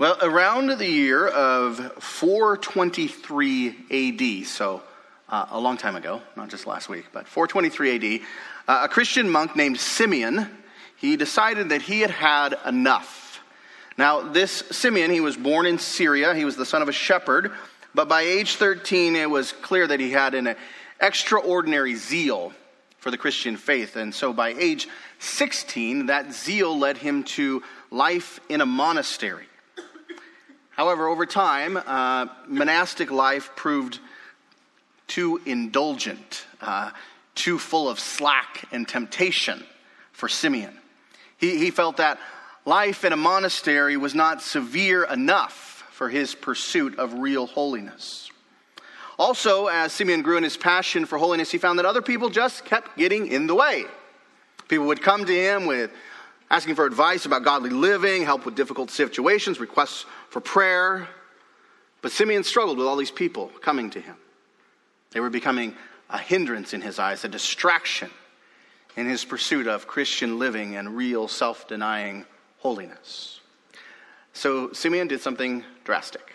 Well, around the year of 423 AD, so uh, a long time ago, not just last week, but 423 AD, uh, a Christian monk named Simeon, he decided that he had had enough. Now, this Simeon, he was born in Syria. He was the son of a shepherd, but by age 13, it was clear that he had an extraordinary zeal for the Christian faith. And so by age 16, that zeal led him to life in a monastery. However, over time, uh, monastic life proved too indulgent, uh, too full of slack and temptation for Simeon. He, he felt that life in a monastery was not severe enough for his pursuit of real holiness. Also, as Simeon grew in his passion for holiness, he found that other people just kept getting in the way. People would come to him with asking for advice about godly living, help with difficult situations, requests for prayer. But Simeon struggled with all these people coming to him. They were becoming a hindrance in his eyes, a distraction in his pursuit of Christian living and real self denying holiness. So Simeon did something drastic.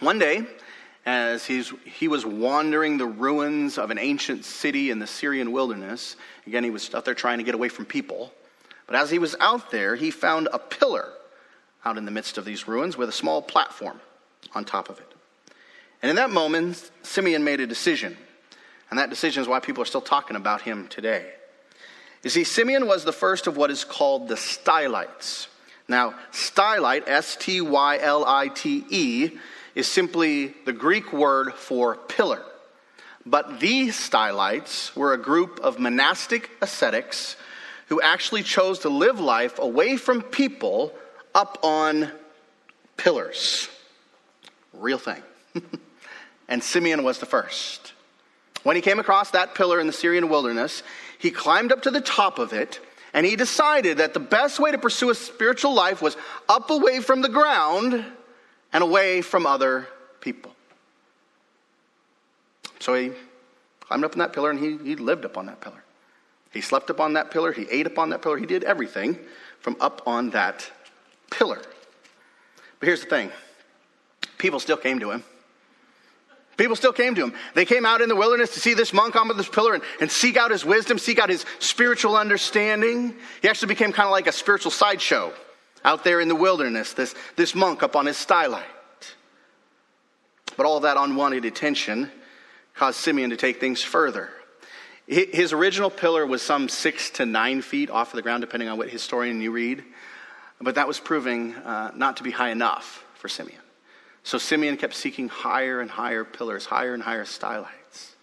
One day, as he's, he was wandering the ruins of an ancient city in the Syrian wilderness, again, he was out there trying to get away from people. But as he was out there, he found a pillar out in the midst of these ruins with a small platform on top of it. And in that moment, Simeon made a decision. And that decision is why people are still talking about him today. You see, Simeon was the first of what is called the stylites. Now, stylite, S T Y L I T E, is simply the Greek word for pillar. But these stylites were a group of monastic ascetics who actually chose to live life away from people up on pillars. Real thing. and Simeon was the first. When he came across that pillar in the Syrian wilderness, he climbed up to the top of it and he decided that the best way to pursue a spiritual life was up away from the ground and away from other people. So he climbed up on that pillar and he, he lived up on that pillar. He slept upon that pillar, he ate upon that pillar, he did everything from up on that pillar. But here's the thing people still came to him. People still came to him. They came out in the wilderness to see this monk on this pillar and, and seek out his wisdom, seek out his spiritual understanding. He actually became kind of like a spiritual sideshow out there in the wilderness, this, this monk up on his stylite. But all that unwanted attention caused Simeon to take things further. His original pillar was some six to nine feet off of the ground, depending on what historian you read. But that was proving uh, not to be high enough for Simeon. So Simeon kept seeking higher and higher pillars, higher and higher stylites.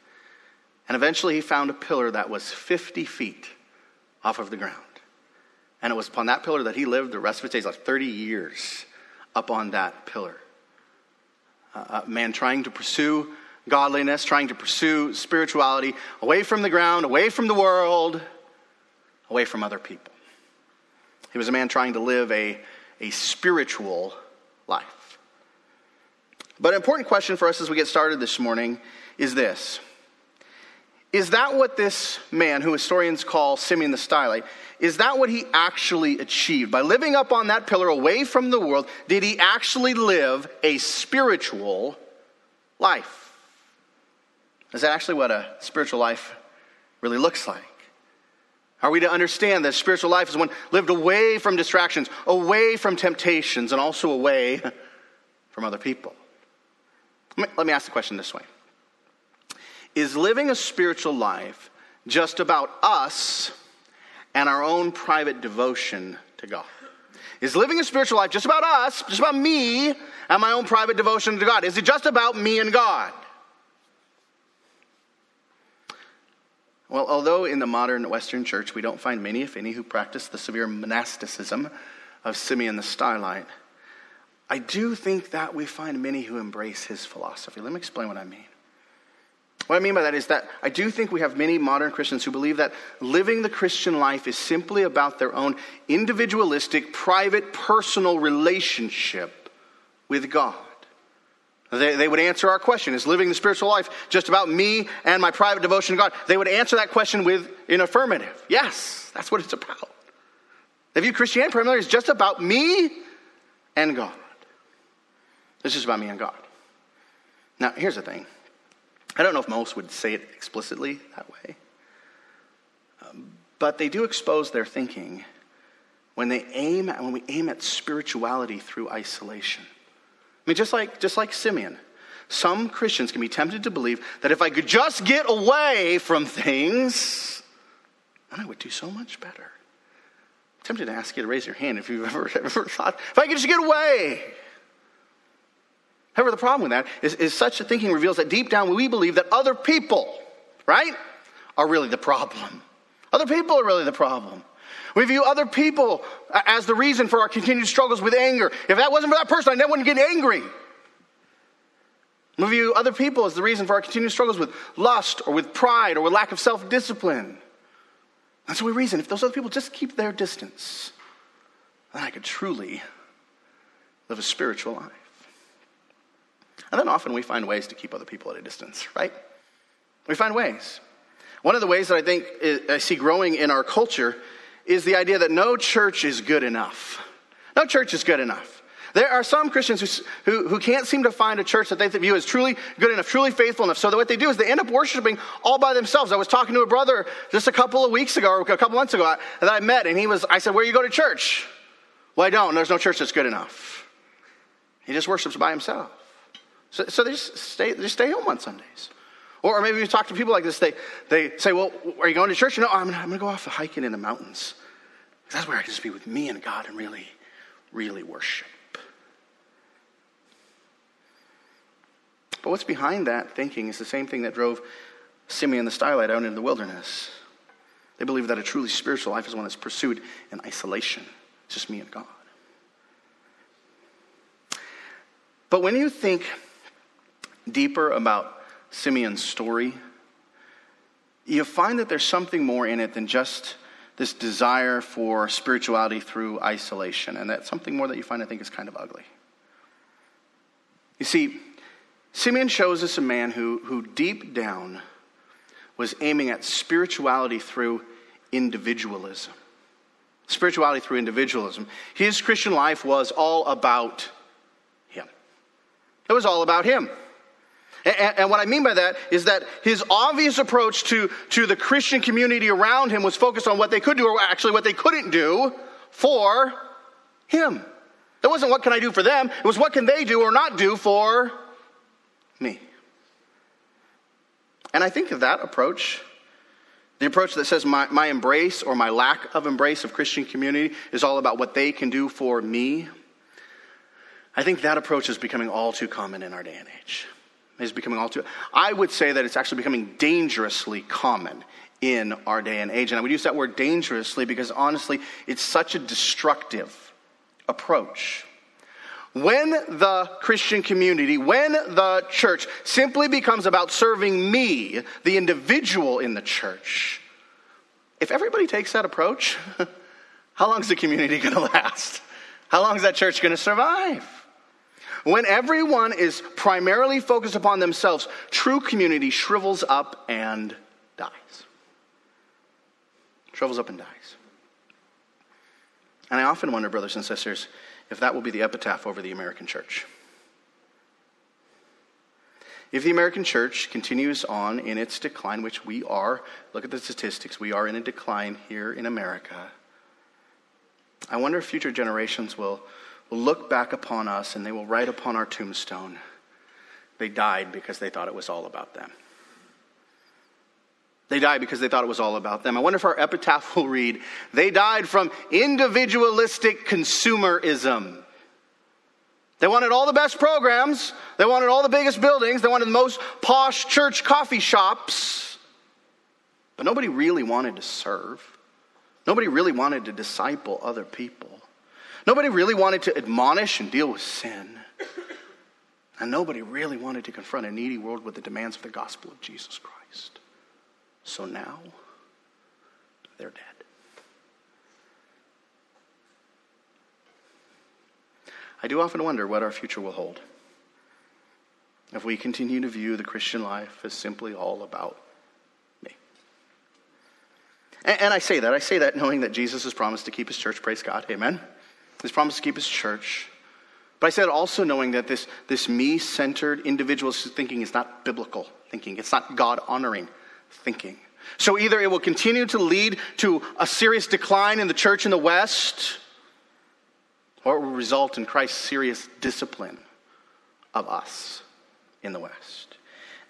And eventually he found a pillar that was 50 feet off of the ground. And it was upon that pillar that he lived the rest of his days, like 30 years up on that pillar. Uh, a man trying to pursue godliness, trying to pursue spirituality away from the ground, away from the world, away from other people. He was a man trying to live a, a spiritual life. But an important question for us as we get started this morning is this Is that what this man, who historians call Simeon the Stylite, is that what he actually achieved? By living up on that pillar away from the world, did he actually live a spiritual life? Is that actually what a spiritual life really looks like? Are we to understand that spiritual life is one lived away from distractions, away from temptations, and also away from other people? Let me, let me ask the question this way Is living a spiritual life just about us and our own private devotion to God? Is living a spiritual life just about us, just about me and my own private devotion to God? Is it just about me and God? Well, although in the modern Western church we don't find many, if any, who practice the severe monasticism of Simeon the Stylite, I do think that we find many who embrace his philosophy. Let me explain what I mean. What I mean by that is that I do think we have many modern Christians who believe that living the Christian life is simply about their own individualistic, private, personal relationship with God. They, they would answer our question Is living the spiritual life just about me and my private devotion to God? They would answer that question with an affirmative. Yes, that's what it's about. The view Christianity primarily is just about me and God. This is about me and God. Now, here's the thing I don't know if most would say it explicitly that way, um, but they do expose their thinking when they aim at, when we aim at spirituality through isolation. I mean, just like, just like Simeon, some Christians can be tempted to believe that if I could just get away from things, then I would do so much better. I'm tempted to ask you to raise your hand if you've ever, ever thought, if I could just get away. However, the problem with that is, is such a thinking reveals that deep down we believe that other people, right, are really the problem. Other people are really the problem. We view other people as the reason for our continued struggles with anger. If that wasn't for that person, I never wouldn't get angry. We view other people as the reason for our continued struggles with lust or with pride or with lack of self discipline. And so we reason if those other people just keep their distance, then I could truly live a spiritual life. And then often we find ways to keep other people at a distance, right? We find ways. One of the ways that I think I see growing in our culture is the idea that no church is good enough. No church is good enough. There are some Christians who, who, who, can't seem to find a church that they view as truly good enough, truly faithful enough. So that what they do is they end up worshiping all by themselves. I was talking to a brother just a couple of weeks ago, or a couple months ago, that I met, and he was, I said, where you go to church? Well, I don't. There's no church that's good enough. He just worships by himself. So, so they just stay, they just stay home on Sundays. Or, or maybe you talk to people like this, they, they say, well, are you going to church? No, oh, I'm, I'm going to go off hiking in the mountains. That's where I can just be with me and God and really, really worship. But what's behind that thinking is the same thing that drove Simeon the Stylite out into the wilderness. They believe that a truly spiritual life is one that's pursued in isolation. It's just me and God. But when you think deeper about Simeon's story, you find that there's something more in it than just this desire for spirituality through isolation. And that's something more that you find, I think, is kind of ugly. You see, Simeon shows us a man who, who deep down was aiming at spirituality through individualism. Spirituality through individualism. His Christian life was all about him. It was all about him. And, and, what I mean by that is that his obvious approach to, to the Christian community around him was focused on what they could do, or actually what they couldn't do for him. It wasn't what can I do for them, it was what can they do or not do for me. And I think of that approach, the approach that says my, my embrace or my lack of embrace of Christian community is all about what they can do for me. I think that approach is becoming all too common in our day and age. It's becoming all too, I would say that it's actually becoming dangerously common in our day and age. And I would use that word dangerously because honestly, it's such a destructive approach. When the Christian community, when the church simply becomes about serving me, the individual in the church, if everybody takes that approach, how long is the community going to last? How long is that church going to survive? When everyone is primarily focused upon themselves, true community shrivels up and dies. Shrivels up and dies. And I often wonder, brothers and sisters, if that will be the epitaph over the American church. If the American church continues on in its decline, which we are, look at the statistics, we are in a decline here in America. I wonder if future generations will, will look back upon us and they will write upon our tombstone, they died because they thought it was all about them. They died because they thought it was all about them. I wonder if our epitaph will read, They died from individualistic consumerism. They wanted all the best programs, they wanted all the biggest buildings, they wanted the most posh church coffee shops, but nobody really wanted to serve. Nobody really wanted to disciple other people. Nobody really wanted to admonish and deal with sin. And nobody really wanted to confront a needy world with the demands of the gospel of Jesus Christ. So now they're dead. I do often wonder what our future will hold if we continue to view the Christian life as simply all about me. And, and, I say that. I say that knowing that Jesus has promised to keep his church. Praise God. Amen. He's promised to keep his church. But I said also knowing that this, this me centered individualist thinking is not biblical thinking, it's not God honoring thinking. So either it will continue to lead to a serious decline in the church in the West, or it will result in Christ's serious discipline of us in the West.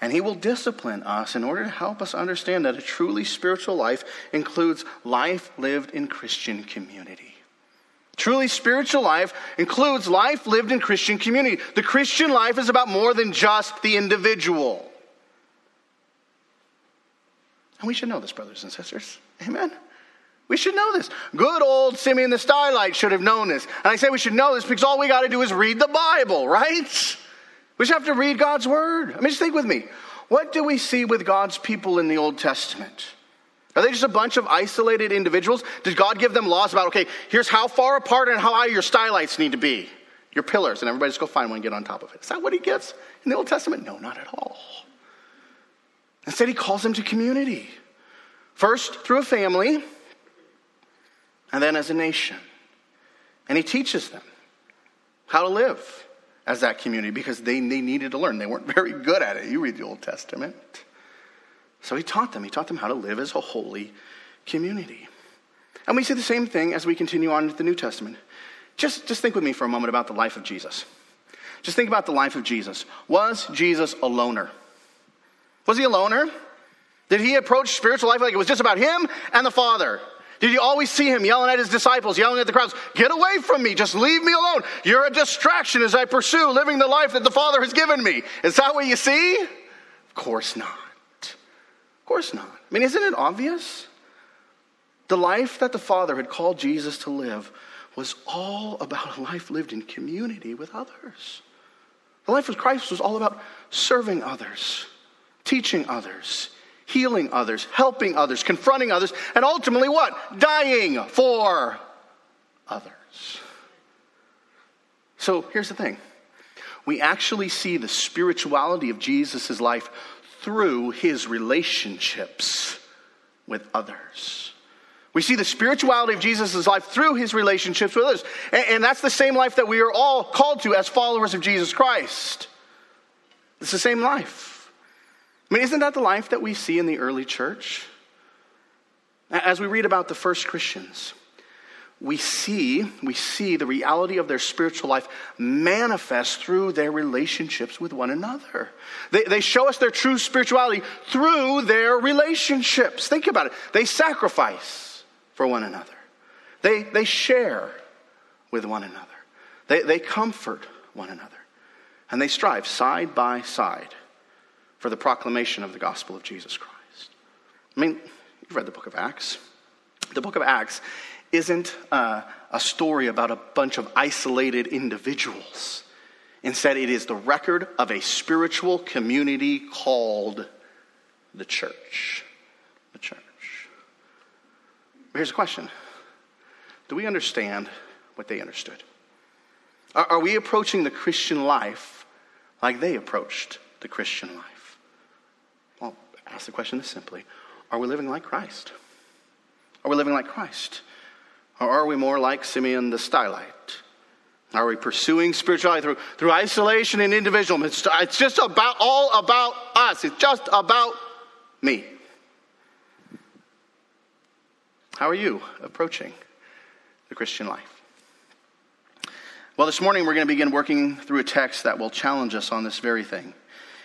And he will discipline us in order to help us understand that a truly spiritual life includes life lived in Christian community. Truly spiritual life includes life lived in Christian community. The Christian life is about more than just the individual. And we should know this, brothers and sisters. Amen. We should know this. Good old Simeon the Stylite should have known this. And I say we should know this because all we got to do is read the Bible, right? We just have to read God's word. I mean, just think with me. What do we see with God's people in the Old Testament? Are they just a bunch of isolated individuals? Did God give them laws about, okay, here's how far apart and how high your stylites need to be, your pillars, and everybody just go find one and get on top of it? Is that what he gives in the Old Testament? No, not at all. Instead, he calls them to community. First, through a family, and then as a nation. And he teaches them how to live as that community because they, they needed to learn. They weren't very good at it. You read the Old Testament. So he taught them. He taught them how to live as a holy community. And we see the same thing as we continue on with the New Testament. Just, just think with me for a moment about the life of Jesus. Just think about the life of Jesus. Was Jesus a loner? Was he a loner? Did he approach spiritual life like it was just about him and the Father? Did you always see him yelling at his disciples, yelling at the crowds, Get away from me, just leave me alone. You're a distraction as I pursue living the life that the Father has given me. Is that what you see? Of course not. Of course not. I mean, isn't it obvious? The life that the Father had called Jesus to live was all about a life lived in community with others. The life of Christ was all about serving others, teaching others, healing others, helping others, confronting others, and ultimately what? Dying for others. So here's the thing we actually see the spirituality of Jesus' life through his relationships with others. We see the spirituality of Jesus' life through his relationships with others. And, and, that's the same life that we are all called to as followers of Jesus Christ. It's the same life. I mean, isn't that the life that we see in the early church? As we read about the first Christians, we see, we see the reality of their spiritual life manifest through their relationships with one another. They, they show us their true spirituality through their relationships. Think about it. They sacrifice for one another. They, they share with one another. They, they comfort one another. And they strive side by side for the proclamation of the gospel of Jesus Christ. I mean, you've read the book of Acts. The book of Acts isn't uh, a story about a bunch of isolated individuals. Instead, it is the record of a spiritual community called the church. The church. Here's a question Do we understand what they understood? Are, are we approaching the Christian life like they approached the Christian life? Well, ask the question this simply Are we living like Christ? Are we living like Christ? Or are we more like Simeon the Stylite? Are we pursuing spirituality through, through isolation and individualism? It's, it's just about all about us. It's just about me. How are you approaching the Christian life? Well, this morning we're going to begin working through a text that will challenge us on this very thing.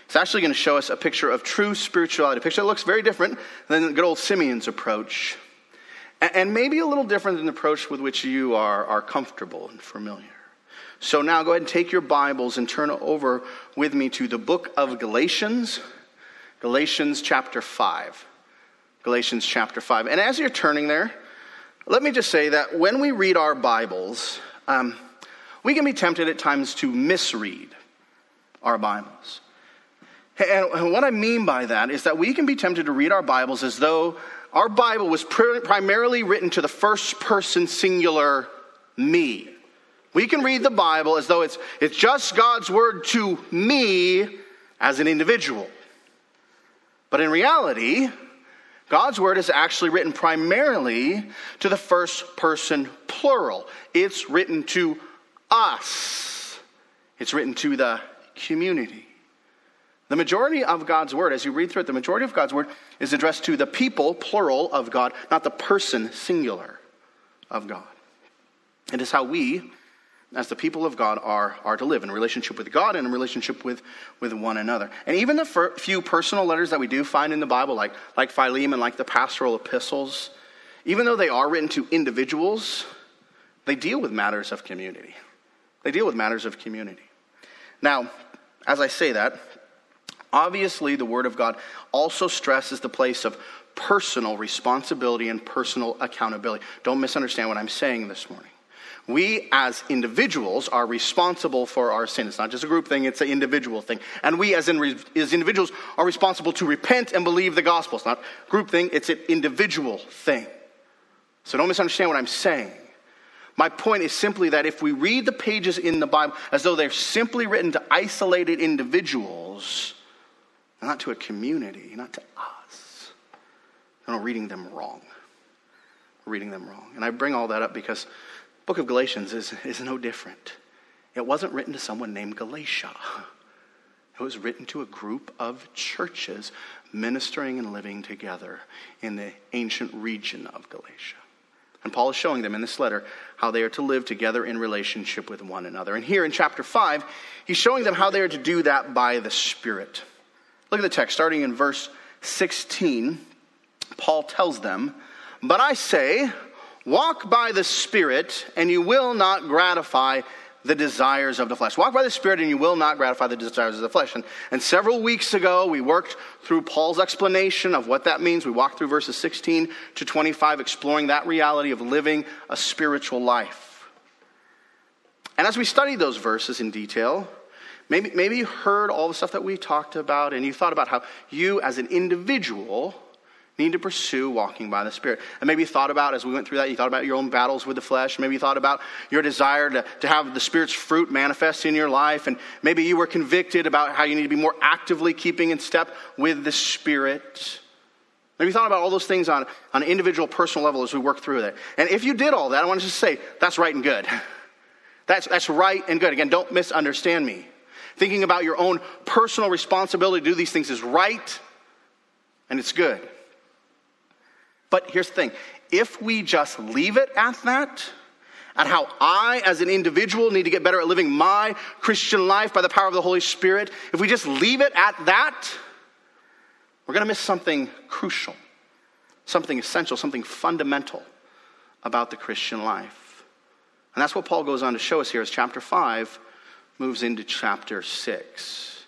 It's actually going to show us a picture of true spirituality, a picture that looks very different than good old Simeon's approach and maybe a little different than the approach with which you are, are comfortable and familiar. So now go ahead and take your Bibles and turn over with me to the book of Galatians, Galatians chapter 5. Galatians chapter 5. And as you're turning there, let me just say that when we read our Bibles, um, we can be tempted at times to misread our Bibles. And what I mean by that is that we can be tempted to read our Bibles as though our Bible was pr- primarily written to the first person singular me. We can read the Bible as though it's, it's just God's word to me as an individual. But in reality, God's word is actually written primarily to the first person plural. It's written to us It's written to the community. The majority of God's word, as you read through it, the majority of God's word is addressed to the people, plural, of God, not the person, singular, of God. It is how we, as the people of God, are, are to live in relationship with God and in relationship with, with one another. And even the few personal letters that we do find in the Bible, like, like Philemon, like the pastoral epistles, even though they are written to individuals, they deal with matters of community. They deal with matters of community. Now, as I say that, obviously the Word of God also stresses the place of personal responsibility and personal accountability. Don't misunderstand what I'm saying this morning. We as individuals are responsible for our sin. It's not just a group thing, it's an individual thing. And we as, in, as individuals are responsible to repent and believe the gospel. It's not a group thing, it's an individual thing. So don't misunderstand what I'm saying. My point is simply that if we read the pages in the Bible as though they're simply written to isolated individuals, not to a community, not to us, we're reading them wrong. Reading them wrong. And I bring all that up because book of Galatians is, is no different. It wasn't written to someone named Galatia. It was written to a group of churches ministering and living together in the ancient region of Galatia. And Paul is showing them in this letter how they are to live together in relationship with one another. And here in chapter 5, he's showing them how they are to do that by the Spirit. Look at the text, starting in verse 16. Paul tells them, But I say, walk by the Spirit, and you will not gratify the desires of the flesh. Walk by the Spirit, and you will not gratify the desires of the flesh. And, and several weeks ago, we worked through Paul's explanation of what that means. We walked through verses 16 to 25, exploring that reality of living a spiritual life. And as we studied those verses in detail, maybe, maybe you heard all the stuff that we talked about, and you thought about how you, as an individual, need to pursue walking by the Spirit. And maybe you thought about, as we went through that, you thought about your own battles with the flesh. Maybe you thought about your desire to, to have the Spirit's fruit manifest in your life. And maybe you were convicted about how you need to be more actively keeping in step with the Spirit. Maybe you thought about all those things on, on an individual, personal level as we work through that. And if you did all that, I want to just say, that's right and good. That's, that's right and good. Again, don't misunderstand me. Thinking about your own personal responsibility to do these things is right and it's good. But here's the thing if we just leave it at that, at how I, as an individual, need to get better at living my Christian life by the power of the Holy Spirit, if we just leave it at that, we're going to miss something crucial, something essential, something fundamental about the Christian life. And that's what Paul goes on to show us here as chapter 5 moves into chapter 6.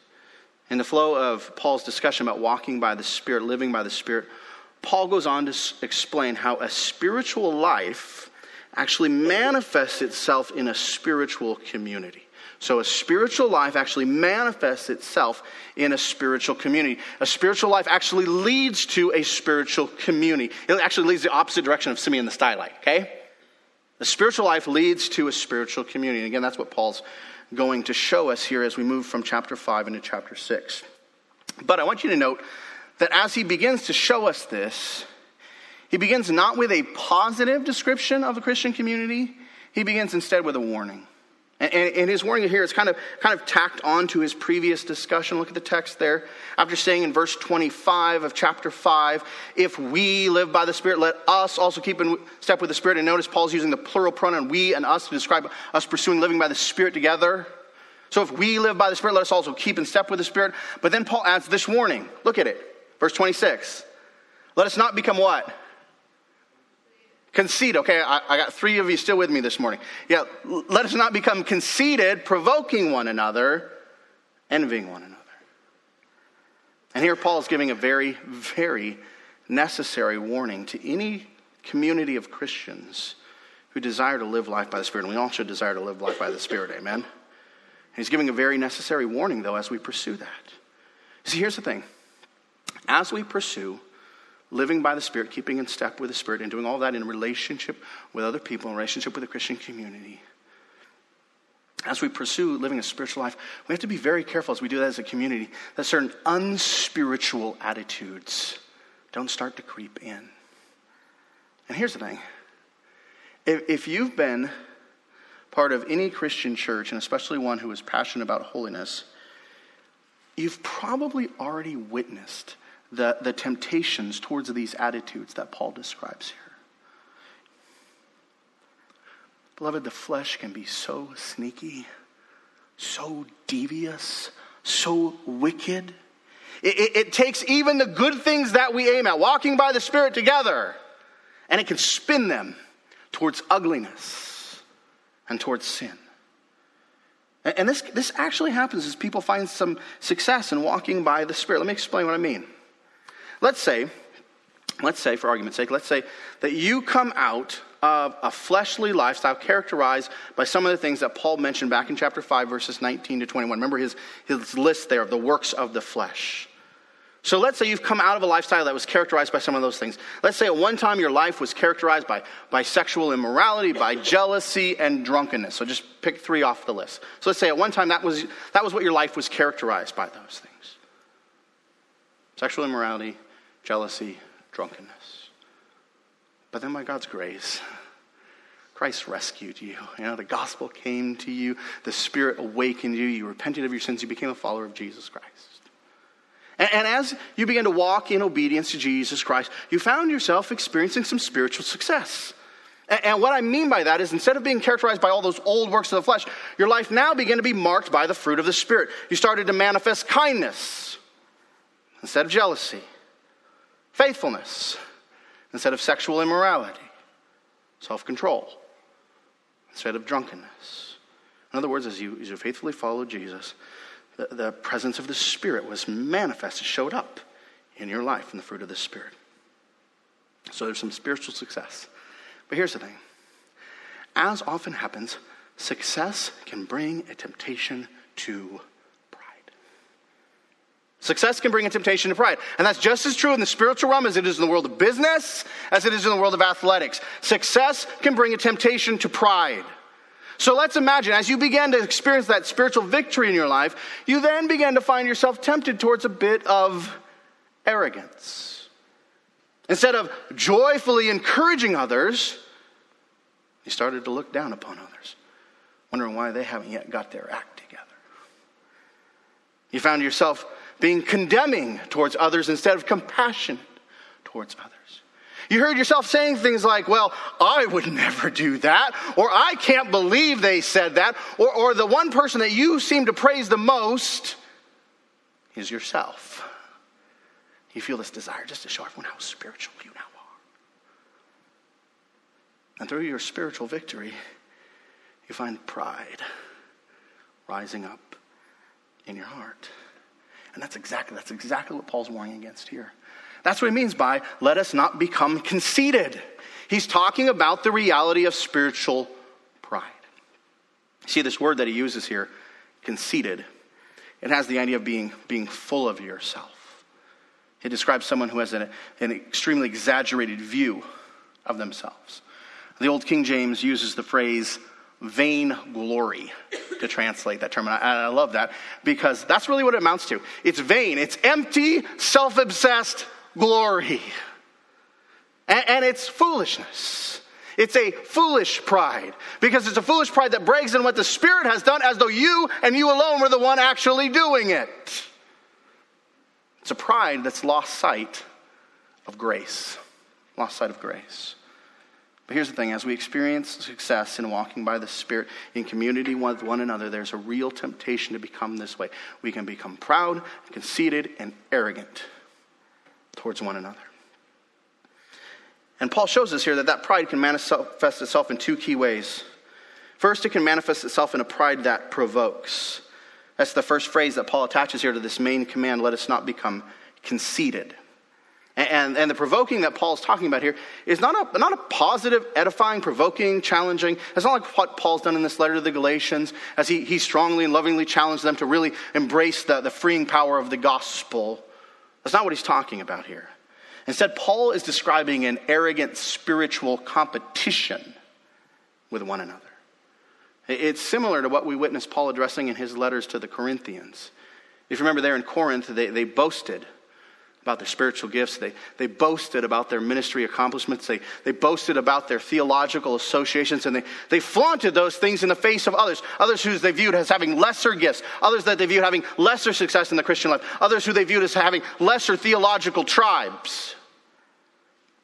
In the flow of Paul's discussion about walking by the Spirit, living by the Spirit, Paul goes on to explain how a spiritual life actually manifests itself in a spiritual community. So, a spiritual life actually manifests itself in a spiritual community. A spiritual life actually leads to a spiritual community. It actually leads the opposite direction of Simeon the Stylite, okay? The spiritual life leads to a spiritual community. And again, that's what Paul's going to show us here as we move from chapter 5 into chapter 6. But I want you to note that as he begins to show us this, he begins not with a positive description of the Christian community, he begins instead with a warning. And, and, his warning here is kind of, kind of tacked on to his previous discussion. Look at the text there. After saying in verse 25 of chapter 5, if we live by the Spirit, let us also keep in step with the Spirit. And notice Paul's using the plural pronoun we and us to describe us pursuing living by the Spirit together. So if we live by the Spirit, let us also keep in step with the Spirit. But then Paul adds this warning. Look at it. Verse 26. Let us not become what? Conceit. Okay, I, I, got three of you still with me this morning. Yeah, let us not become conceited, provoking one another, envying one another. And here Paul is giving a very, very necessary warning to any community of Christians who desire to live life by the Spirit. And we all should desire to live life by the Spirit, amen? And he's giving a very necessary warning, though, as we pursue that. See, here's the thing as we pursue living by the Spirit, keeping in step with the Spirit, and doing all that in relationship with other people, in relationship with the Christian community, as we pursue living a spiritual life, we have to be very careful as we do that as a community that certain unspiritual attitudes don't start to creep in. And here's the thing if, if you've been part of any Christian church, and especially one who is passionate about holiness, you've probably already witnessed the, the temptations towards these attitudes that Paul describes here. Beloved, the flesh can be so sneaky, so devious, so wicked. It, it, it, takes even the good things that we aim at, walking by the Spirit together, and it can spin them towards ugliness and towards sin. And, and this, this actually happens as people find some success in walking by the Spirit. Let me explain what I mean. Let's say, let's say, for argument's sake, let's say that you come out of a fleshly lifestyle characterized by some of the things that Paul mentioned back in chapter 5, verses 19 to 21. Remember his, his list there of the works of the flesh. So let's say you've come out of a lifestyle that was characterized by some of those things. Let's say at one time your life was characterized by, by sexual immorality, by jealousy, and drunkenness. So just pick three off the list. So let's say at one time that was, that was what your life was characterized by those things sexual immorality, jealousy, drunkenness. But then by God's grace, Christ rescued you. You know, the gospel came to you, the Spirit awakened you, you repented of your sins, you became a follower of Jesus Christ. And, as you began to walk in obedience to Jesus Christ, you found yourself experiencing some spiritual success. And what I mean by that is instead of being characterized by all those old works of the flesh, your life now began to be marked by the fruit of the Spirit. You started to manifest kindness instead of jealousy, faithfulness instead of sexual immorality, self control instead of drunkenness. In other words, as you, as you faithfully followed Jesus, the, the presence of the Spirit was manifested, showed up in your life in the fruit of the Spirit. So there's some spiritual success. But here's the thing as often happens, success can bring a temptation to Success can bring a temptation to pride. And that's just as true in the spiritual realm as it is in the world of business, as it is in the world of athletics. Success can bring a temptation to pride. So let's imagine as you began to experience that spiritual victory in your life, you then began to find yourself tempted towards a bit of arrogance. Instead of joyfully encouraging others, you started to look down upon others, wondering why they haven't yet got their act together. You found yourself being condemning towards others instead of compassionate towards others. You heard yourself saying things like, Well, I would never do that, or I can't believe they said that, or, or the one person that you seem to praise the most is yourself. You feel this desire just to show everyone how spiritual you now are. And through your spiritual victory, you find pride rising up in your heart. And that's exactly, that's exactly what Paul's warning against here. That's what he means by let us not become conceited. He's talking about the reality of spiritual pride. See, this word that he uses here, conceited, it has the idea of being, being full of yourself. It describes someone who has an, an extremely exaggerated view of themselves. The Old King James uses the phrase vain glory to translate that term. And I, I, love that because that's really what it amounts to. It's vain, it's empty, self obsessed glory. And, and it's foolishness. It's a foolish pride because it's a foolish pride that brags in what the Spirit has done as though you and you alone were the one actually doing it. It's a pride that's lost sight of grace. Lost sight of grace. But here's the thing as we experience success in walking by the Spirit in community with one another, there's a real temptation to become this way. We can become proud, conceited, and arrogant towards one another. And Paul shows us here that that pride can manifest itself in two key ways. First, it can manifest itself in a pride that provokes. That's the first phrase that Paul attaches here to this main command let us not become conceited. And, and the provoking that Paul's talking about here is not a, not a positive, edifying, provoking, challenging. It's not like what Paul's done in this letter to the Galatians, as he, he strongly and lovingly challenged them to really embrace the, the freeing power of the gospel. That's not what he's talking about here. Instead, Paul is describing an arrogant spiritual competition with one another. It's similar to what we witnessed Paul addressing in his letters to the Corinthians. If you remember there in Corinth, they, they boasted about their spiritual gifts. They, they boasted about their ministry accomplishments. They, they boasted about their theological associations, and they, they flaunted those things in the face of others. Others who they viewed as having lesser gifts, others that they viewed having lesser success in the Christian life, others who they viewed as having lesser theological tribes.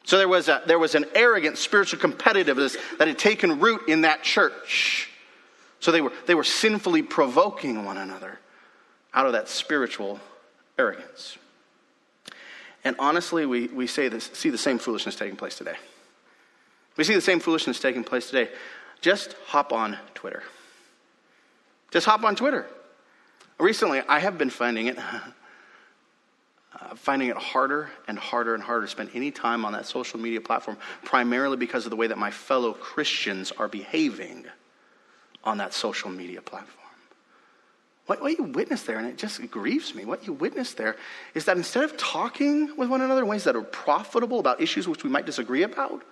So there was, a, there was an arrogant spiritual competitiveness that had taken root in that church. So they were, they were sinfully provoking one another out of that spiritual arrogance. And honestly, we, we say this, see the same foolishness taking place today. We see the same foolishness taking place today. Just hop on Twitter. Just hop on Twitter. Recently, I have been finding it, uh, finding it harder and harder and harder to spend any time on that social media platform, primarily because of the way that my fellow Christians are behaving on that social media platform. What, what you witness there, and it just grieves me, what you witness there is that instead of talking with one another in ways that are profitable about issues which we might disagree about,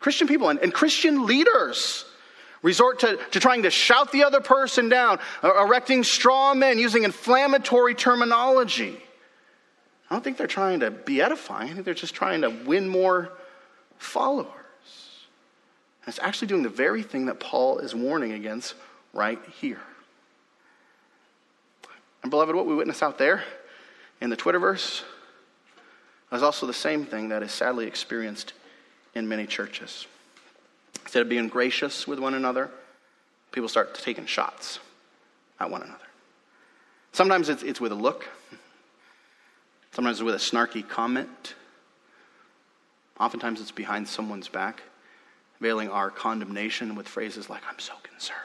Christian people and, and Christian leaders resort to, to trying to shout the other person down, uh, erecting straw men, using inflammatory terminology. I don't think they're trying to be edifying. I think they're just trying to win more followers. And it's actually doing the very thing that Paul is warning against right here. And beloved, what we witness out there in the Twitterverse is also the same thing that is sadly experienced in many churches. Instead of being gracious with one another, people start taking shots at one another. Sometimes it's, it's with a look, sometimes with a snarky comment. Oftentimes it's behind someone's back, veiling our condemnation with phrases like, I'm so concerned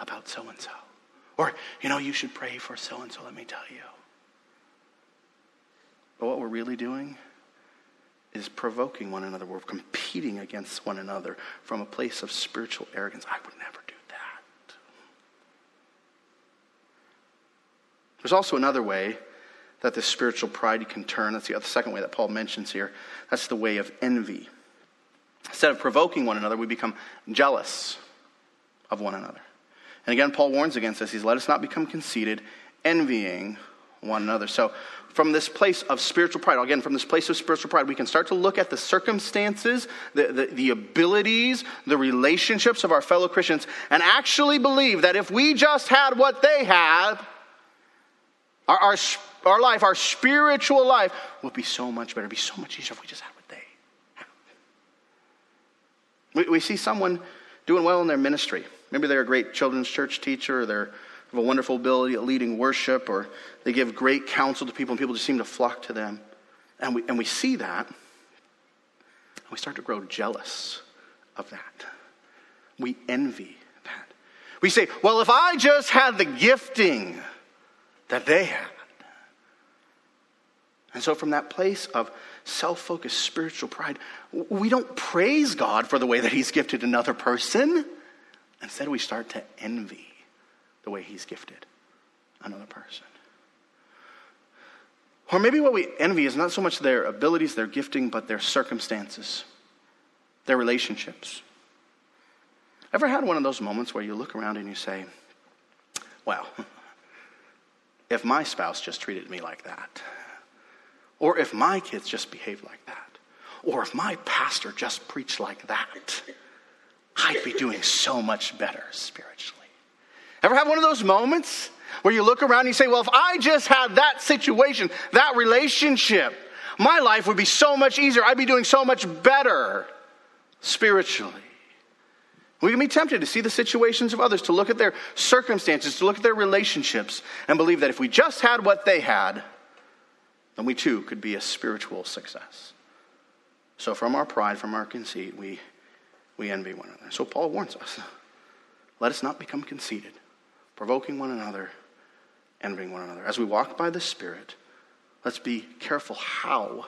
about so and so. Or, you know, you should pray for so and so, let me tell you. But what we're really doing is provoking one another. We're competing against one another from a place of spiritual arrogance. I would never do that. There's also another way that this spiritual pride can turn. That's the other, second way that Paul mentions here. That's the way of envy. Instead of provoking one another, we become jealous of one another. And again, Paul warns against this. He's let us not become conceited, envying one another. So, from this place of spiritual pride, again, from this place of spiritual pride, we can start to look at the circumstances, the, the, the, abilities, the relationships of our fellow Christians, and actually believe that if we just had what they had, our, our, our life, our spiritual life, would be so much better, be so much easier if we just had what they have. We, we see someone doing well in their ministry Maybe they're a great children's church teacher, or they have a wonderful ability at leading worship, or they give great counsel to people, and people just seem to flock to them. And we, and we see that, and we start to grow jealous of that. We envy that. We say, well, if I just had the gifting that they had. And so, from that place of self focused spiritual pride, we don't praise God for the way that He's gifted another person. Instead, we start to envy the way he's gifted another person. Or maybe what we envy is not so much their abilities, their gifting, but their circumstances, their relationships. Ever had one of those moments where you look around and you say, well, if my spouse just treated me like that, or if my kids just behaved like that, or if my pastor just preached like that, I'd be doing so much better spiritually. Ever have one of those moments where you look around and you say, Well, if I just had that situation, that relationship, my life would be so much easier. I'd be doing so much better spiritually. We can be tempted to see the situations of others, to look at their circumstances, to look at their relationships, and believe that if we just had what they had, then we too could be a spiritual success. So, from our pride, from our conceit, we we envy one another. So Paul warns us let us not become conceited, provoking one another, envying one another. As we walk by the Spirit, let's be careful how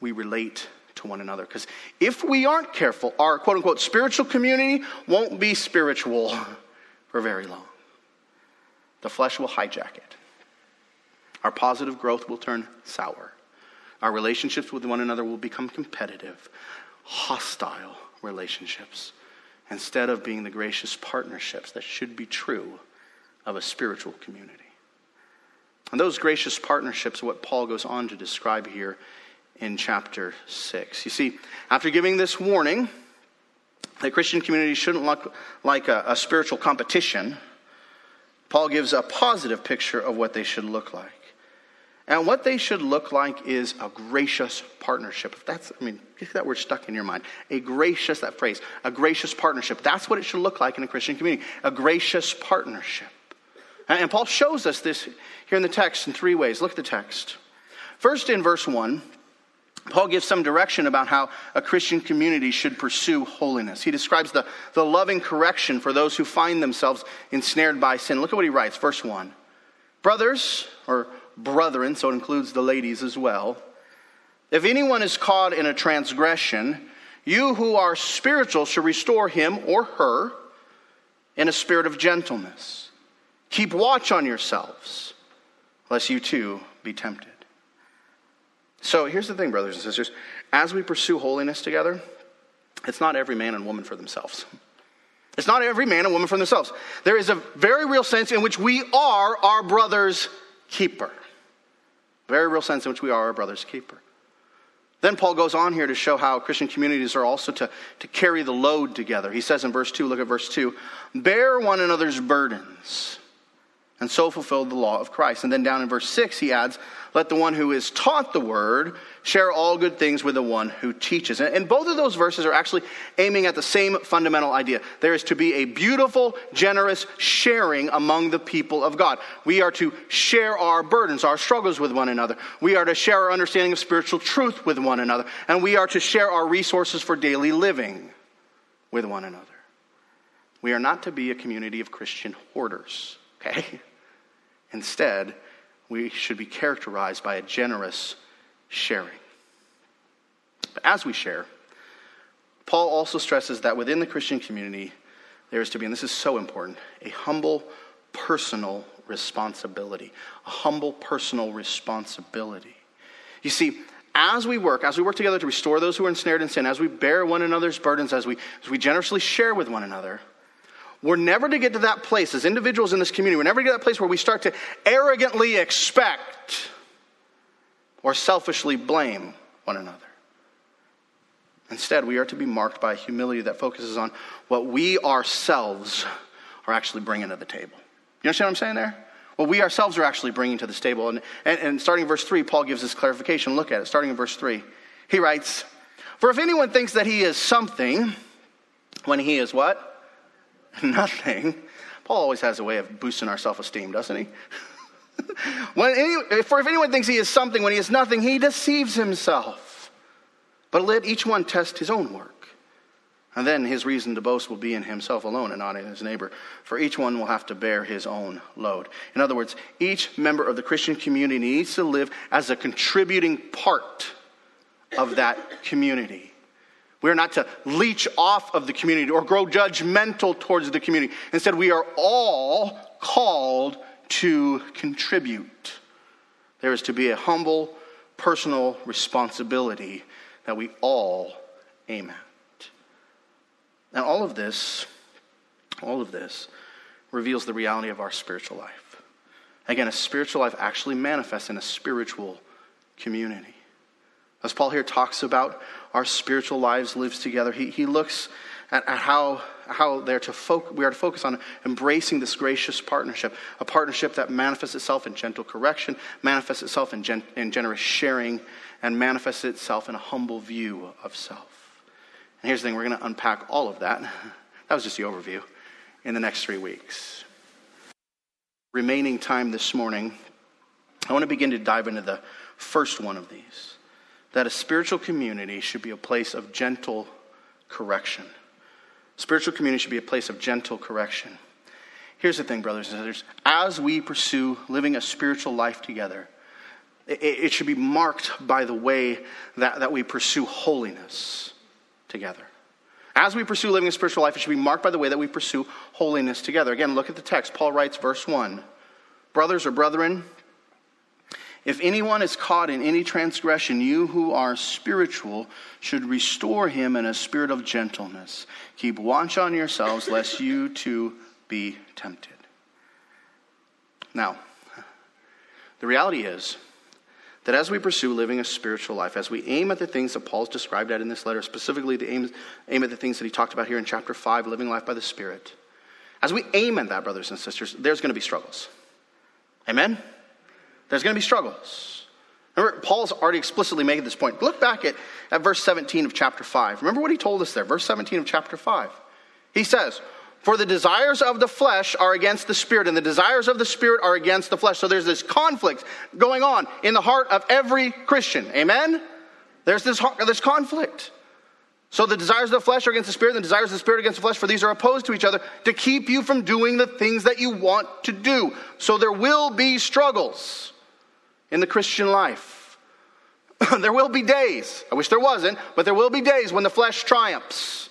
we relate to one another. Because if we aren't careful, our quote unquote spiritual community won't be spiritual for very long. The flesh will hijack it. Our positive growth will turn sour. Our relationships with one another will become competitive, hostile, relationships instead of being the gracious partnerships that should be true of a spiritual community. And those gracious partnerships are what Paul goes on to describe here in chapter 6. You see, after giving this warning, that Christian community shouldn't look like a, a spiritual competition. Paul gives a positive picture of what they should look like. And what they should look like is a gracious partnership. If that's, I mean, get that word stuck in your mind. A gracious, that phrase, a gracious partnership. That's what it should look like in a Christian community. A gracious partnership. And Paul shows us this here in the text in three ways. Look at the text. First, in verse 1, Paul gives some direction about how a Christian community should pursue holiness. He describes the, the loving correction for those who find themselves ensnared by sin. Look at what he writes, verse 1. Brothers, or brethren, so it includes the ladies as well, if anyone is caught in a transgression, you who are spiritual should restore him or her in a spirit of gentleness. Keep watch on yourselves, lest you too be tempted. So here's the thing, brothers and sisters. As we pursue holiness together, it's not every man and woman for themselves. It's not every man and woman for themselves. There is a very real sense in which we are our brother's keeper. Very real sense in which we are our brother's keeper. Then Paul goes on here to show how Christian communities are also to, to carry the load together. He says in verse 2, look at verse 2, bear one another's burdens and so fulfill the law of Christ. And then down in verse 6, he adds, let the one who is taught the word share all good things with the one who teaches. And both of those verses are actually aiming at the same fundamental idea. There is to be a beautiful, generous sharing among the people of God. We are to share our burdens, our struggles with one another. We are to share our understanding of spiritual truth with one another. And we are to share our resources for daily living with one another. We are not to be a community of Christian hoarders, okay? Instead, we should be characterized by a generous sharing. But as we share, Paul also stresses that within the Christian community, there is to be, and this is so important, a humble personal responsibility. A humble personal responsibility. You see, as we work, as we work together to restore those who are ensnared in sin, as we bear one another's burdens, as we, as we generously share with one another, we're never to get to that place as individuals in this community, we're never to get to that place where we start to arrogantly expect or selfishly blame one another. Instead, we are to be marked by humility that focuses on what we ourselves are actually bringing to the table. You understand what I'm saying there? What we ourselves are actually bringing to this table. And, and, and starting in verse 3, Paul gives this clarification. Look at it. Starting in verse 3, he writes, For if anyone thinks that he is something, when he is what? nothing. Paul always has a way of boosting our self esteem, doesn't he? when any, for if anyone thinks he is something when he is nothing, he deceives himself. But let each one test his own work. And then his reason to boast will be in himself alone and not in his neighbor. For each one will have to bear his own load. In other words, each member of the Christian community needs to live as a contributing part of that community. We are not to leech off of the community or grow judgmental towards the community. Instead, we are all called to contribute. There is to be a humble personal responsibility that we all aim at. And all of this, all of this reveals the reality of our spiritual life. Again, a spiritual life actually manifests in a spiritual community. As Paul here talks about our spiritual lives lives together, he, he looks at, how, how they're to we are to focus on embracing this gracious partnership, a partnership that manifests itself in gentle correction, manifests itself in, gen- in generous sharing, and manifests itself in a humble view of self. And here's the thing we're going to unpack all of that. That was just the overview in the next three weeks. Remaining time this morning, I want to begin to dive into the first one of these that a spiritual community should be a place of gentle correction. Spiritual community should be a place of gentle correction. Here's the thing, brothers and sisters. As we pursue living a spiritual life together, it, it should be marked by the way that, that we pursue holiness together. As we pursue living a spiritual life, it should be marked by the way that we pursue holiness together. Again, look at the text. Paul writes, verse 1 Brothers or brethren, if anyone is caught in any transgression, you who are spiritual should restore him in a spirit of gentleness. Keep watch on yourselves, lest you too be tempted. Now, The reality is that as we pursue living a spiritual life, as we aim at the things that Paul's described at in this letter, specifically the aim, aim at the things that he talked about here in chapter 5, living life by the Spirit, as we aim at that, brothers and sisters, there's going to be struggles. Amen? There's going to be struggles. Remember, Paul's already explicitly made this point. Look back at, at verse 17 of chapter 5. Remember what he told us there, verse 17 of chapter 5. He says, For the desires of the flesh are against the spirit, and the desires of the spirit are against the flesh. So there's this conflict going on in the heart of every Christian. Amen? There's this, this conflict. So the desires of the flesh are against the spirit, and the desires of the spirit against the flesh, for these are opposed to each other to keep you from doing the things that you want to do. So there will be struggles in the Christian life. there will be days, I wish there wasn't, but there will be days when the flesh triumphs.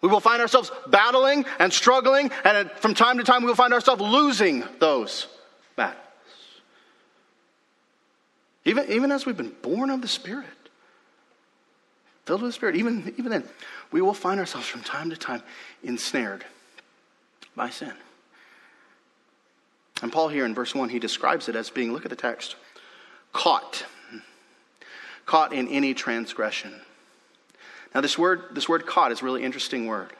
We will find ourselves battling and struggling, and from time to time we will find ourselves losing those battles. Even, even as we've been born of the Spirit, filled with the Spirit, even, even then, we will find ourselves from time to time ensnared by sin. And Paul here in verse 1, he describes it as being, look at the text, caught. Caught in any transgression. Now, this word, this word caught is a really interesting word.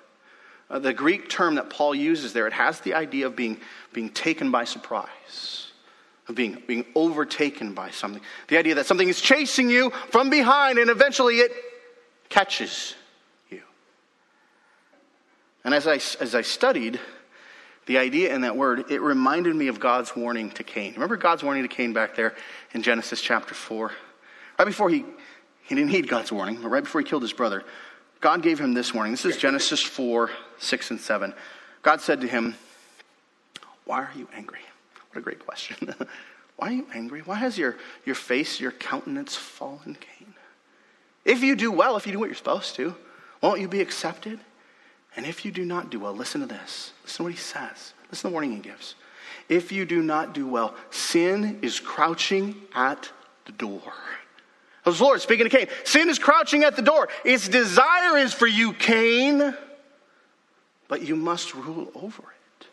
Uh, the Greek term that Paul uses there, it has the idea of being, being taken by surprise, of being, being overtaken by something. The idea that something is chasing you from behind and eventually it catches you. And as I, as I studied the idea in that word, it reminded me of God's warning to Cain. Remember God's warning to Cain back there in Genesis chapter 4? Right before he, he didn't heed God's warning, but right before he killed his brother, God gave him this warning. This is Genesis 4, 6, and 7. God said to him, Why are you angry? What a great question. Why are you angry? Why has your, your face, your countenance fallen, Cain? If you do well, if you do what you're supposed to, won't you be accepted? And if you do not do well, listen to this. Listen to what he says. Listen to the warning he gives. If you do not do well, sin is crouching at the door. That was the Lord speaking to Cain. Sin is crouching at the door. Its desire is for you, Cain, but you must rule over it.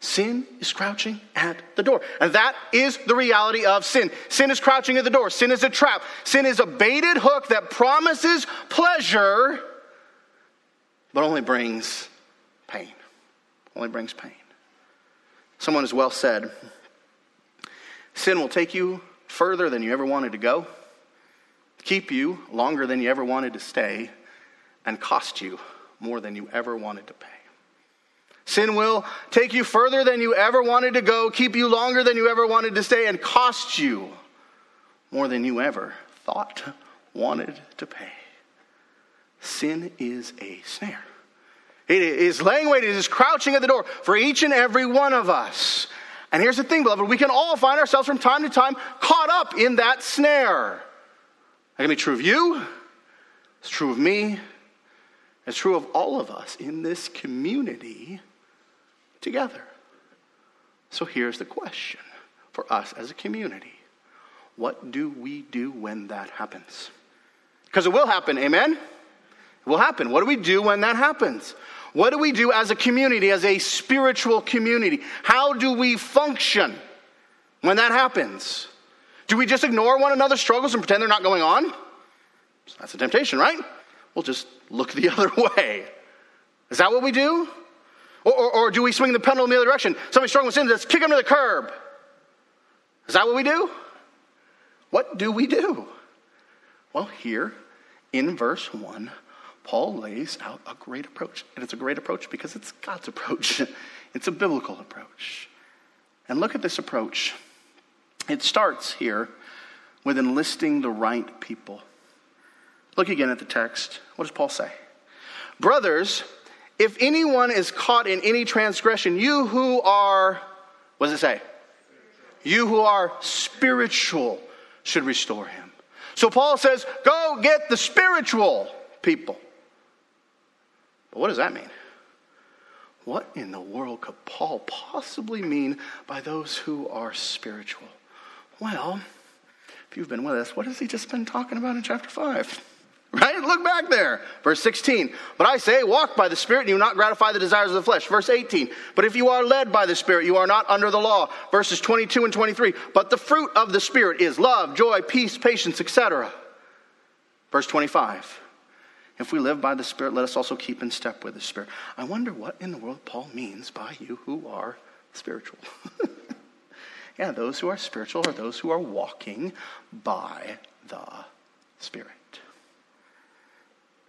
Sin is crouching at the door. And that is the reality of sin. Sin is crouching at the door. Sin is a trap. Sin is a baited hook that promises pleasure, but only brings pain. Only brings pain. Someone has well said sin will take you further than you ever wanted to go, keep you longer than you ever wanted to stay, and cost you more than you ever wanted to pay. Sin will take you further than you ever wanted to go, keep you longer than you ever wanted to stay, and cost you more than you ever thought wanted to pay. Sin is a snare. It is laying wait, it is crouching at the door for each and every one of us. And here's the thing, beloved, we can all find ourselves from time to time caught up in that snare. That can be true of you, it's true of me, it's true of all of us in this community together. So here's the question for us as a community What do we do when that happens? Because it will happen, amen? Will happen. What do we do when that happens? What do we do as a community, as a spiritual community? How do we function when that happens? Do we just ignore one another's struggles and pretend they're not going on? That's a temptation, right? We'll just look the other way. Is that what we do? Or, or, or do we swing the pendulum the other direction? Somebody struggling with sin, let's kick them to the curb. Is that what we do? What do we do? Well, here in verse 1, Paul lays out a great approach. And it's a great approach because it's God's approach, it's a biblical approach. And look at this approach. It starts here with enlisting the right people. Look again at the text. What does Paul say? Brothers, if anyone is caught in any transgression, you who are, what does it say? You who are spiritual should restore him. So Paul says, go get the spiritual people. But what does that mean? What in the world could Paul possibly mean by those who are spiritual? Well, if you've been with us, what has he just been talking about in chapter 5? Right? Look back there. Verse 16. But I say, walk by the Spirit, and you will not gratify the desires of the flesh. Verse 18. But if you are led by the Spirit, you are not under the law. Verses 22 and 23. But the fruit of the Spirit is love, joy, peace, patience, etc. Verse 25. If we live by the Spirit, let us also keep in step with the Spirit. I wonder what in the world Paul means by you who are spiritual. yeah, those who are spiritual are those who are walking by the Spirit.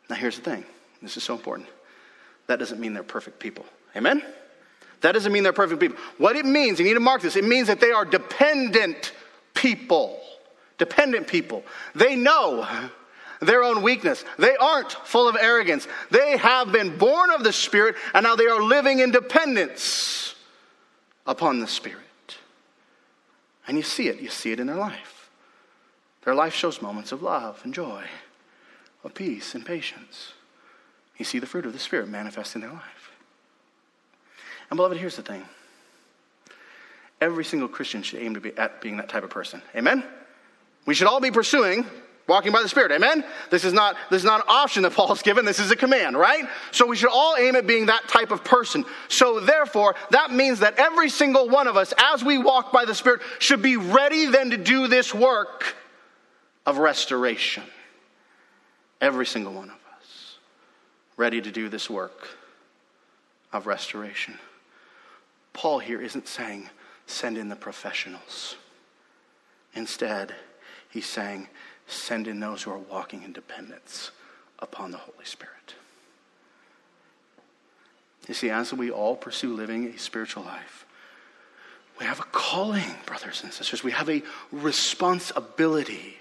Now, here's the thing this is so important. That doesn't mean they're perfect people. Amen? That doesn't mean they're perfect people. What it means, you need to mark this, it means that they are dependent people. Dependent people. They know their own weakness. They aren't full of arrogance. They have been born of the Spirit, and now they are living in dependence upon the Spirit. And you see it. You see it in their life. Their life shows moments of love and joy of peace and patience. You see the fruit of the Spirit manifest in their life. And, beloved, here's the thing every single Christian should aim to be at being that type of person. Amen? We should all be pursuing walking by the Spirit. Amen? This is not this is not an option that Paul's given. This is a command, right? So we should all aim at being that type of person. So therefore, that means that every single one of us, as we walk by the Spirit, should be ready then to do this work of restoration. Every single one of us ready to do this work of restoration. Paul here isn't saying, send in the professionals. Instead, he's saying, send in those who are walking in dependence upon the Holy Spirit. You see, as we all pursue living a spiritual life, we have a calling, brothers and sisters. We have a responsibility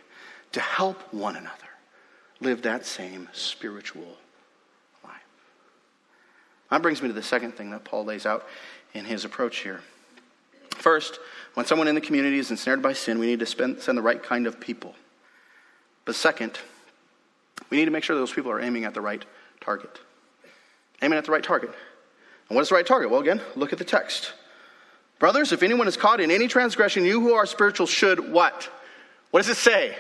to help one another live that same spiritual life. That brings me to the second thing that Paul lays out in his approach here. First, when someone in the community is ensnared by sin, we need to spend, send the right kind of people. But second, we need to make sure those people are aiming at the right target. Aiming at the right target. And what is the right target? Well, again, look at the text. Brothers, if anyone is caught in any transgression, you who are spiritual should what? What does it say?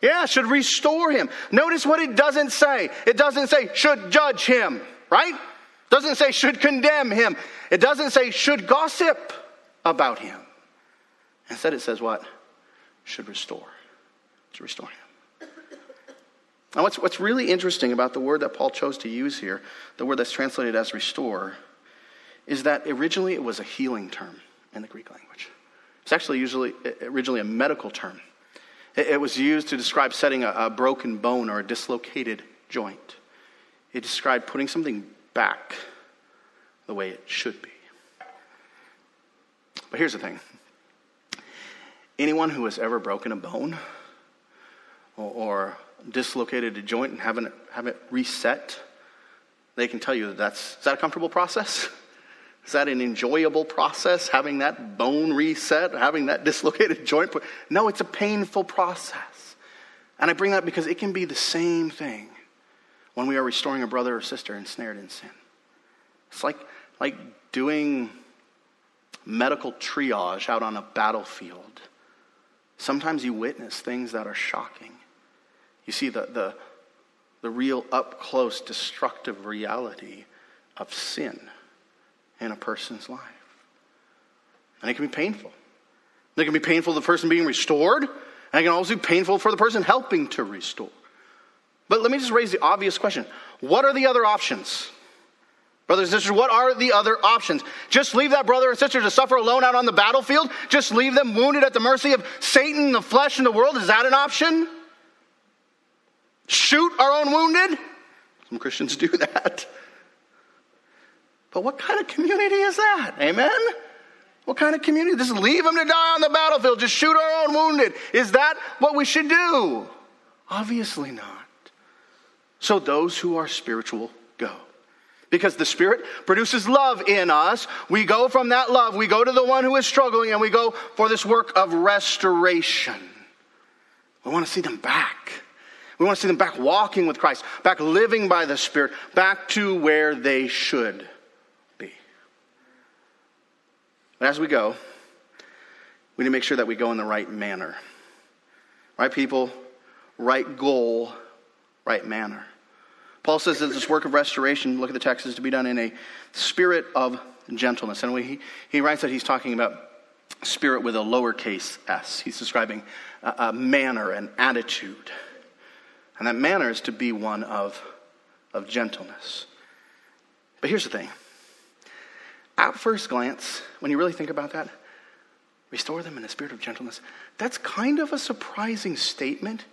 Yeah, should restore him. Notice what it doesn't say. It doesn't say should judge him, right? It doesn't say should condemn him. It doesn't say should gossip about him. Instead, it says what? Should restore. To restore him. Now, what's, what's really interesting about the word that Paul chose to use here, the word that's translated as restore, is that originally it was a healing term in the Greek language. It's actually usually uh, originally a medical term. It was used to describe setting a, a broken bone or a dislocated joint. It described putting something back the way it should be. But here's the thing anyone who has ever broken a bone or, or dislocated a joint and have it, have it reset, they can tell you that that's is that a comfortable process? Is that an enjoyable process, having that bone reset, having that dislocated joint? No, it's a painful process. And I bring that because it can be the same thing when we are restoring a brother or sister ensnared in sin. It's like, like doing medical triage out on a battlefield. Sometimes you witness things that are shocking. You see the, the, the real up close destructive reality of sin in a person's life. And it can be painful. It can be painful for the person being restored, and it can also be painful for the person helping to restore. But let me just raise the obvious question What are the other options? Brothers and sisters, what are the other options? Just leave that brother and sister to suffer alone out on the battlefield? Just leave them wounded at the mercy of Satan, the flesh, and the world? Is that an option? Shoot our own wounded? Some Christians do that. But what kind of community is that? Amen? What kind of community? Just leave them to die on the battlefield, just shoot our own wounded. Is that what we should do? Obviously not. So those who are spiritual go. Because the Spirit produces love in us. We go from that love, we go to the one who is struggling, and we go for this work of restoration. We want to see them back. We want to see them back walking with Christ, back living by the Spirit, back to where they should be. but as we go, we need to make sure that we go in the right manner. Right people, right goal, right manner. Paul says that this work of restoration, look at the text, is to be done in a spirit of gentleness. And he, he writes that he's talking about spirit with a lowercase s. He's describing a, a manner, an attitude. And that manner is to be one of, of gentleness. But here's the thing at first glance, when you really think about that, restore them in a spirit of gentleness, that's kind of a surprising statement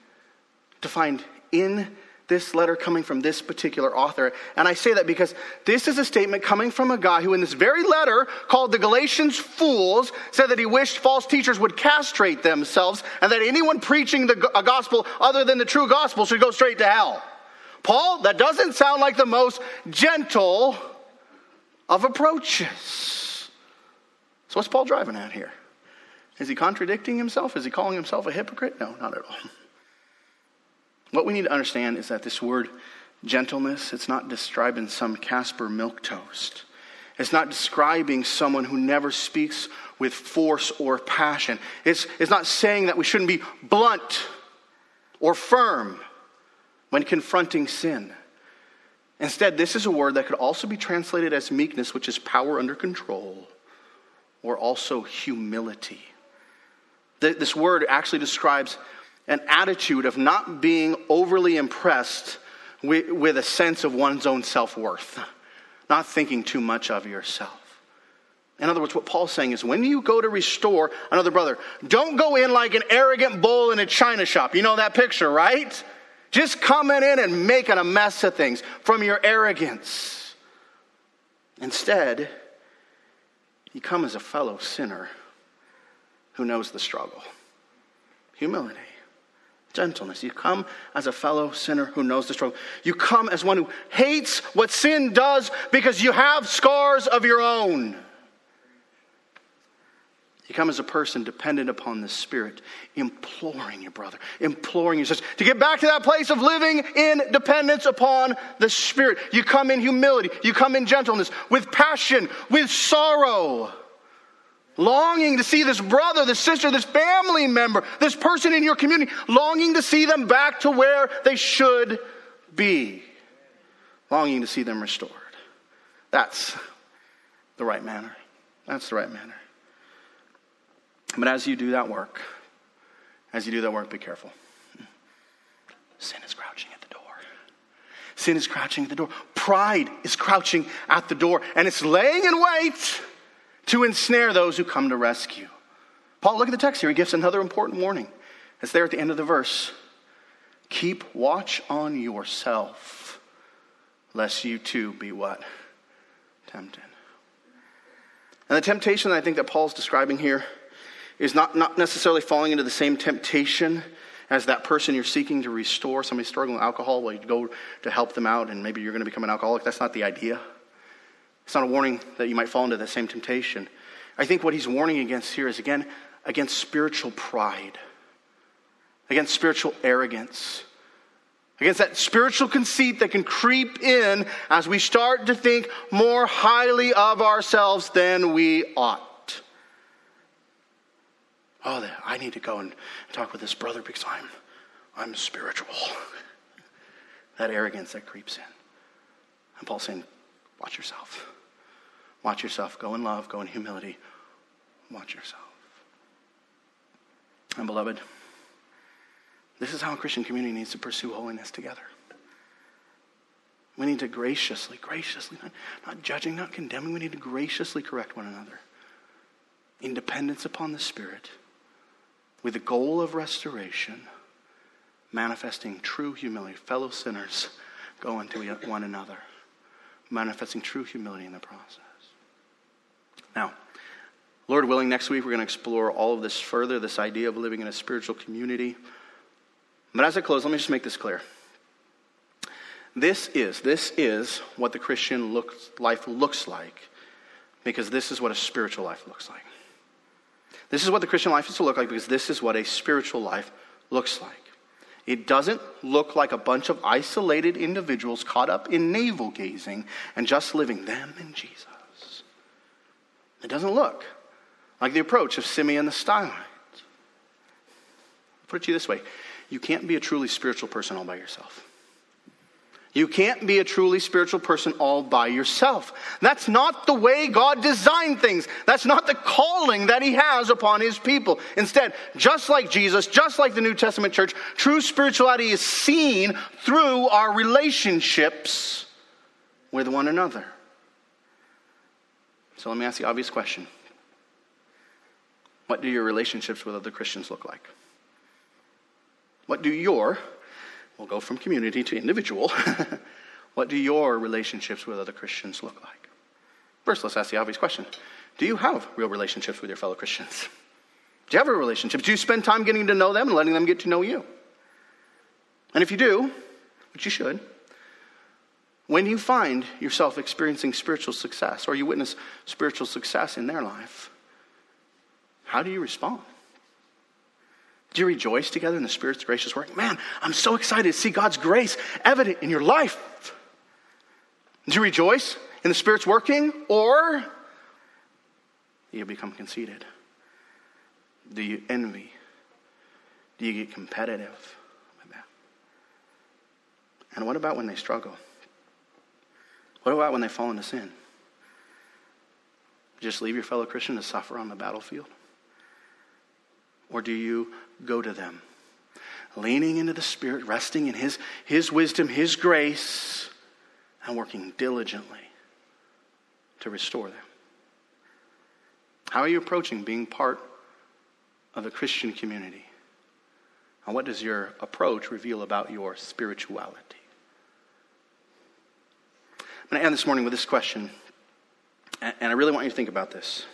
to find in this letter coming from this particular author. And I say that because this is a statement coming from a guy who, in this very letter, called the Galatians fools, said that he wished false teachers would castrate themselves and that anyone preaching the, a gospel other than the true gospel should go straight to hell. Paul, that doesn't sound like the most gentle of approaches. So, what's Paul driving at here? Is he contradicting himself? Is he calling himself a hypocrite? No, not at all. What we need to understand is that this word gentleness, it's not describing some Caspar Milquetoast. It's not describing someone who never speaks with force or passion. It's, it's not saying that we shouldn't be blunt or firm when confronting sin. Instead, this is a word that could also be translated as meekness, which is power under control, or also humility. This word actually describes an attitude of not being overly impressed with, with a sense of one's own self worth, not thinking too much of yourself. In other words, what Paul's saying is when you go to restore another brother, don't go in like an arrogant bull in a china shop. You know that picture, right? Just coming in and making a mess of things from your arrogance. Instead, you come as a fellow sinner who knows the struggle. Humility gentleness. You come as a fellow sinner who knows the struggle. You come as one who hates what sin does because you have scars of your own. You come as a person dependent upon the Spirit, imploring your brother, imploring your sister to get back to that place of living in dependence upon the Spirit. You come in humility, you come in gentleness, with passion, with sorrow longing to see this brother, this sister, this family member, this person in your community, longing to see them back to where they should be, longing to see them restored. That's the right manner. That's the right manner. But as you do that work, as you do that work, be careful. Sin is crouching at the door. Sin is crouching at the door. Pride is crouching at the door, and it's laying in wait to ensnare those who come to rescue. Paul, look at the text here. He gives another important warning. It's there at the end of the verse. Keep watch on yourself, lest you too be what? Tempted. And the temptation I think that Paul's describing here is not, not necessarily falling into the same temptation as that person you're seeking to restore, somebody struggling with alcohol, well, you go to help them out and maybe you're going to become an alcoholic. That's not the idea. It's not a warning that you might fall into the same temptation. I think what he's warning against here is again against spiritual pride, against spiritual arrogance, against that spiritual conceit that can creep in as we start to think more highly of ourselves than we ought. Oh, I need to go and talk with this brother because I'm, I'm spiritual. that arrogance that creeps in. And Paul's saying, watch yourself. Watch yourself. Go in love, go in humility. Watch yourself. And beloved, this is how a Christian community needs to pursue holiness together. We need to graciously, graciously, not, not judging, not condemning, we need to graciously correct one another in dependence upon the Spirit with the goal of restoration, manifesting true humility. Fellow sinners go unto one another, manifesting true humility in the process. Now, Lord willing, next week we're going to explore all of this further this idea of living in a spiritual community. But as I close, let me just make this clear. This is, this is what the Christian life looks like, because this is what a spiritual life looks like. This is what the Christian life is to look like, because this is what a spiritual life looks like. It doesn't look like a bunch of isolated individuals caught up in navel gazing and just living them in Jesus. It doesn't look like the approach of Simeon the Stylite. I'll put it to you this way you can't be a truly spiritual person all by yourself. You can't be a truly spiritual person all by yourself. That's not the way God designed things. That's not the calling that He has upon His people. Instead, just like Jesus, just like the New Testament church, true spirituality is seen through our relationships with one another. So let me ask the obvious question What do your relationships with other Christians look like? What do your We'll go from community to individual. what do your relationships with other Christians look like? First, let's ask the obvious question Do you have real relationships with your fellow Christians? Do you have a relationship? Do you spend time getting to know them and letting them get to know you? And if you do, which you should, when you find yourself experiencing spiritual success or you witness spiritual success in their life, how do you respond? Do you rejoice together in the Spirit's gracious work? Man, I'm so excited to see God's grace evident in your life. Do you rejoice in the Spirit's working, or you become conceited? Do you envy? Do you get competitive with that? And what about when they struggle? What about when they fall into sin? Just leave your fellow Christian to suffer on the battlefield? Or do you go to them? Leaning into the Spirit, resting in His, His wisdom, His grace, and working diligently to restore them. How are you approaching being part of a Christian community? And what does your approach reveal about your spirituality? I'm going to end this morning with this question, and I really want you to think about this.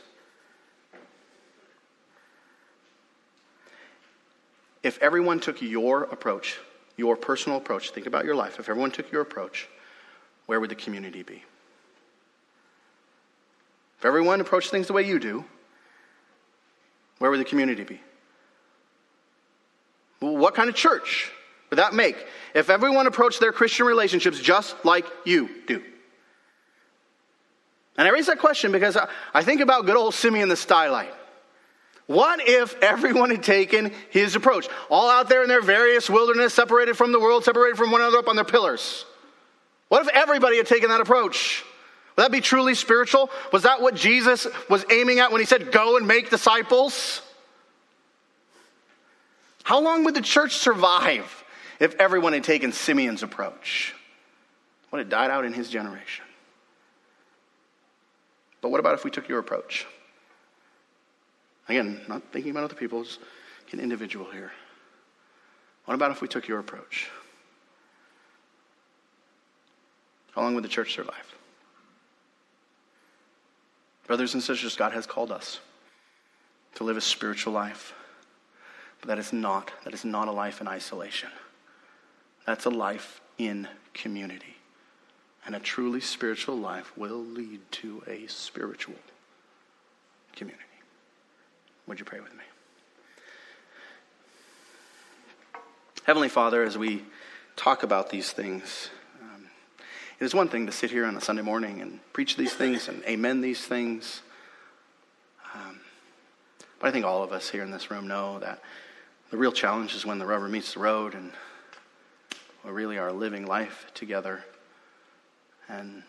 If everyone took your approach, your personal approach, think about your life, if everyone took your approach, where would the community be? If everyone approached things the way you do, where would the community be? What kind of church would that make if everyone approached their Christian relationships just like you do? And I raise that question because I think about good old Simeon the Stylite. What if everyone had taken his approach? All out there in their various wilderness, separated from the world, separated from one another up on their pillars. What if everybody had taken that approach? Would that be truly spiritual? Was that what Jesus was aiming at when he said, Go and make disciples? How long would the church survive if everyone had taken Simeon's approach? Would it died out in his generation? But what about if we took your approach? Again, not thinking about other people, just an individual here. What about if we took your approach? How long would the church survive? Brothers and sisters, God has called us to live a spiritual life. But that is not, that is not a life in isolation. That's a life in community. And a truly spiritual life will lead to a spiritual community. Would you pray with me? Heavenly Father, as we talk about these things, um, it is one thing to sit here on a Sunday morning and preach these things and amen these things. Um, but I think all of us here in this room know that the real challenge is when the rubber meets the road and we really are living life together and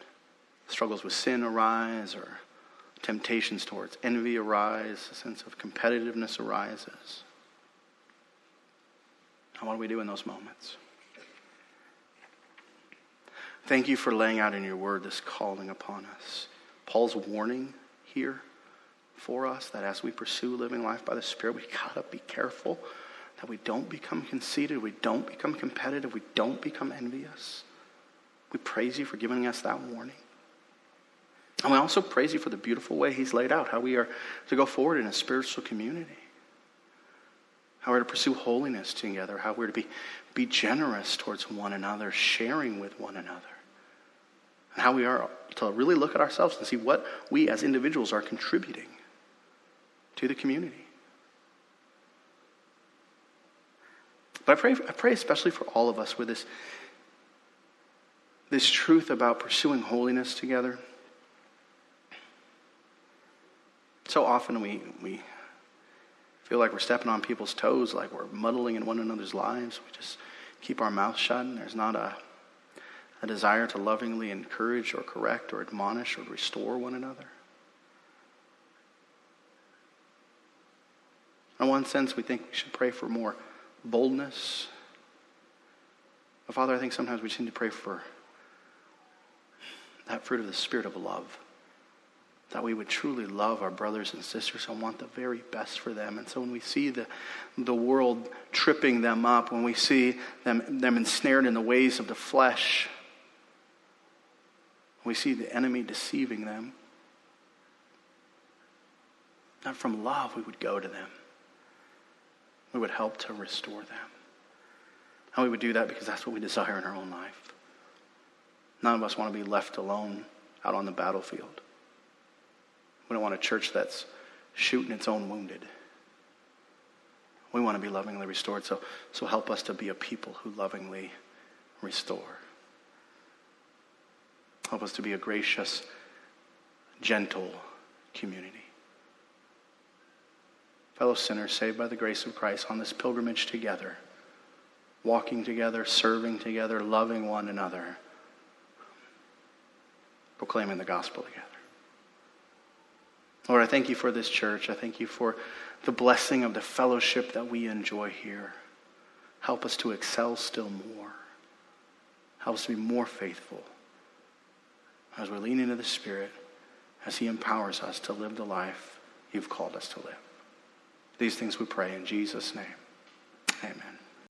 struggles with sin arise or temptations towards envy arise, a sense of competitiveness arises. And what do we do in those moments? Thank you for laying out in your word this calling upon us. Paul's warning here for us that as we pursue living life by the Spirit, we gotta be careful that we don't become conceited, we don't become competitive, we don't become envious. We praise you for giving us that warning. And we also praise you for the beautiful way He's laid out how we are to go forward in a spiritual community, how we're to pursue holiness together, how we're to be, be generous towards one another, sharing with one another, and how we are to really look at ourselves and see what we as individuals are contributing to the community. But I pray, I pray especially for all of us with this, this truth about pursuing holiness together. So often we, we feel like we're stepping on people's toes, like we're muddling in one another's lives. We just keep our mouth shut, and there's not a, a desire to lovingly encourage or correct or admonish or restore one another? In one sense, we think we should pray for more boldness. But Father, I think sometimes we just need to pray for that fruit of the Spirit of love. That we would truly love our brothers and sisters and want the very best for them. And so when we see the, the world tripping them up, when we see them, them ensnared in the ways of the flesh, we see the enemy deceiving them, that from love we would go to them. We would help to restore them. And we would do that because that's what we desire in our own life. None of us want to be left alone out on the battlefield. We don't want a church that's shooting its own wounded. We want to be lovingly restored. So, so help us to be a people who lovingly restore. Help us to be a gracious, gentle community. Fellow sinners saved by the grace of Christ on this pilgrimage together, walking together, serving together, loving one another proclaiming the gospel together. Lord, I thank you for this church. I thank you for the blessing of the fellowship that we enjoy here. Help us to excel still more. Help us to be more faithful as we lean into the Spirit, as He empowers us to live the life you've called us to live. These things we pray in Jesus' name. Amen.